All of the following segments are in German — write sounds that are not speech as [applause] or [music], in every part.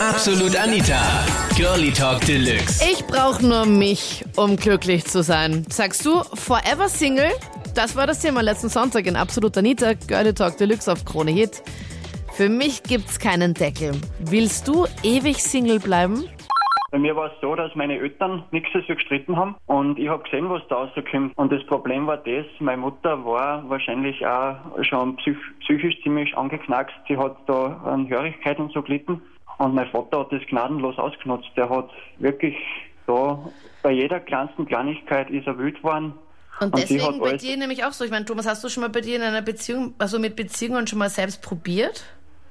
Absolut Anita. Girlie Talk Deluxe. Ich brauche nur mich, um glücklich zu sein. Sagst du Forever Single? Das war das Thema letzten Sonntag in Absolut Anita, Girlie Talk Deluxe auf Krone Hit. Für mich gibt's keinen Deckel. Willst du ewig Single bleiben? Bei mir war es so, dass meine Eltern nichts dafür gestritten haben und ich habe gesehen, was da rauskommt. Und das Problem war das, meine Mutter war wahrscheinlich auch schon psych psychisch ziemlich angeknackst. Sie hat da an Hörigkeit und so gelitten. Und mein Vater hat das gnadenlos ausgenutzt. Der hat wirklich da bei jeder kleinsten Kleinigkeit ist er wild geworden. Und Und deswegen bei dir nämlich auch so. Ich meine, Thomas, hast du schon mal bei dir in einer Beziehung, also mit Beziehungen schon mal selbst probiert?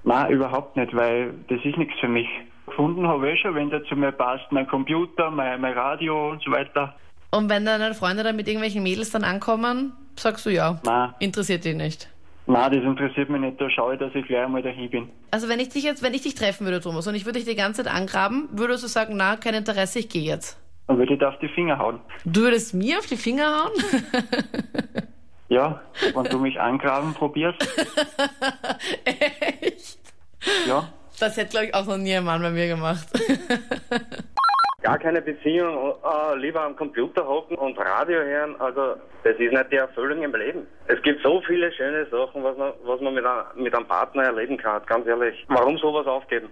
Nein, überhaupt nicht, weil das ist nichts für mich. Gefunden habe ich schon, wenn der zu mir passt, mein Computer, mein, mein Radio und so weiter. Und wenn deine Freunde dann mit irgendwelchen Mädels dann ankommen, sagst du ja. Nein. Interessiert dich nicht. Nein, das interessiert mich nicht. Da schaue ich, dass ich gleich einmal dahin bin. Also wenn ich dich jetzt, wenn ich dich treffen würde, Thomas, und ich würde dich die ganze Zeit angraben, würdest du sagen, na, kein Interesse, ich gehe jetzt. Dann würde ich da auf die Finger hauen. Du würdest mir auf die Finger hauen? [laughs] Ja, wenn du mich angraben probierst. [laughs] Echt? Ja. Das hätte, glaube ich, auch noch nie ein Mann bei mir gemacht. [laughs] Gar keine Beziehung, äh, lieber am Computer hocken und Radio hören, also das ist nicht die Erfüllung im Leben. Es gibt so viele schöne Sachen, was man, was man mit, ein, mit einem Partner erleben kann, ganz ehrlich. Warum sowas aufgeben?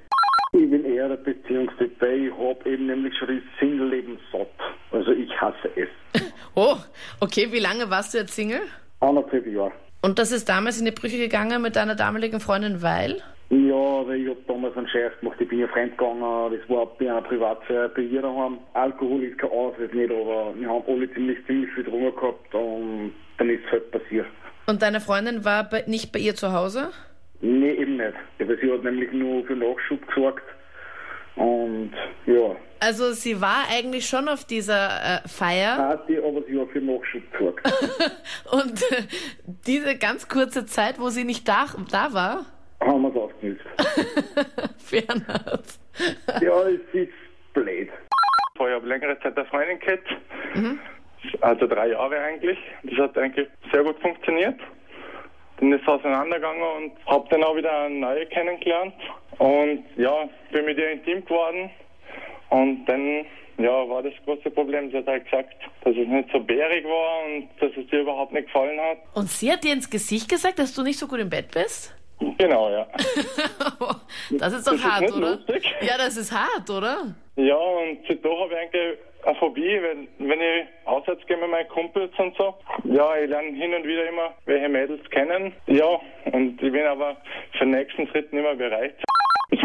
Ich bin eher der Beziehungstyp, weil ich habe eben nämlich schon das Single-Leben satt. Also ich hasse es. [laughs] Oh, okay, wie lange warst du jetzt Single? Anderthalb Jahre. Und das ist damals in die Brüche gegangen mit deiner damaligen Freundin, weil? Ja, weil ich habe damals einen Scheiß gemacht, ich bin ja fremdgegangen, das war bei einer Privatfeier bei ihr daheim. Alkohol ist kein Ausweg nicht, aber wir haben alle ziemlich, ziemlich viel drunter gehabt und dann ist es halt passiert. Und deine Freundin war bei, nicht bei ihr zu Hause? Nee, eben nicht. Aber sie hat nämlich nur für Nachschub gesorgt und ja, Also sie war eigentlich schon auf dieser äh, Feier Party, aber sie hat für Nachschub gesorgt. [laughs] und äh, diese ganz kurze Zeit, wo sie nicht da, da war, haben wir es ausgenutzt. Fernand. [laughs] Ja, es ist blöd. Ich habe längere Zeit eine Freundin gehabt, also drei Jahre eigentlich. Das hat eigentlich sehr gut funktioniert. Dann ist es auseinandergegangen und habe dann auch wieder eine neue kennengelernt. Und ja, bin mit ihr intim geworden. Und dann ja, war das große Problem. Sie hat halt gesagt, dass es nicht so bärig war und dass es ihr überhaupt nicht gefallen hat. Und sie hat dir ins Gesicht gesagt, dass du nicht so gut im Bett bist? Genau, ja. [laughs] Das ist doch Das ist hart, nicht oder? lustig. Ja, das ist hart, oder? Ja, und seitdem habe ich eigentlich eine Phobie, wenn, wenn ich auswärts gehe mit meinen Kumpels und so. Ja, ich lerne hin und wieder immer welche Mädels kennen. Ja, und ich bin aber für den nächsten Schritt nicht mehr bereit.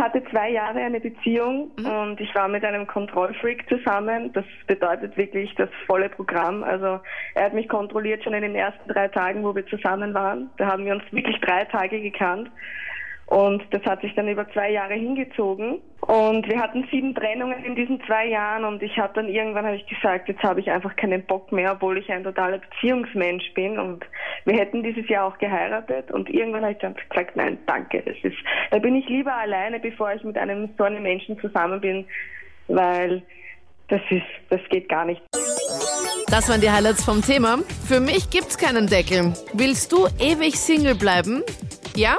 Ich hatte zwei Jahre eine Beziehung und ich war mit einem Kontrollfreak zusammen. Das bedeutet wirklich das volle Programm. Also er hat mich kontrolliert schon in den ersten drei Tagen, wo wir zusammen waren. Da haben wir uns wirklich drei Tage gekannt. Und das hat sich dann über zwei Jahre hingezogen. Und wir hatten sieben Trennungen in diesen zwei Jahren. Und ich habe dann irgendwann habe ich gesagt, jetzt habe ich einfach keinen Bock mehr, obwohl ich ein totaler Beziehungsmensch bin. Und wir hätten dieses Jahr auch geheiratet. Und irgendwann habe ich dann gesagt, nein, danke. Das ist, da bin ich lieber alleine, bevor ich mit einem so einem Menschen zusammen bin, weil das ist, das geht gar nicht. Das waren die Highlights vom Thema. Für mich gibt's keinen Deckel. Willst du ewig Single bleiben? Ja?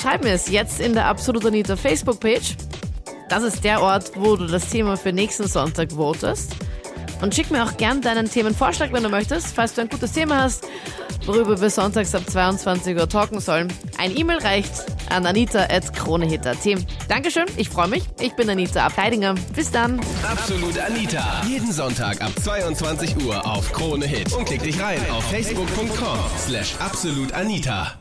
Schreib mir es jetzt in der Absolut Anita Facebook-Page. Das ist der Ort, wo du das Thema für nächsten Sonntag votest. Und schick mir auch gern deinen Themenvorschlag, wenn du möchtest, falls du ein gutes Thema hast, worüber wir sonntags ab 22 Uhr talken sollen. Ein E-Mail reicht an anita.kronehit.at. Dankeschön, ich freue mich. Ich bin Anita Abteidinger. Bis dann. Absolut Anita. Jeden Sonntag ab 22 Uhr auf Krone Hit. Und klick dich rein auf facebook.com slash absolutanita.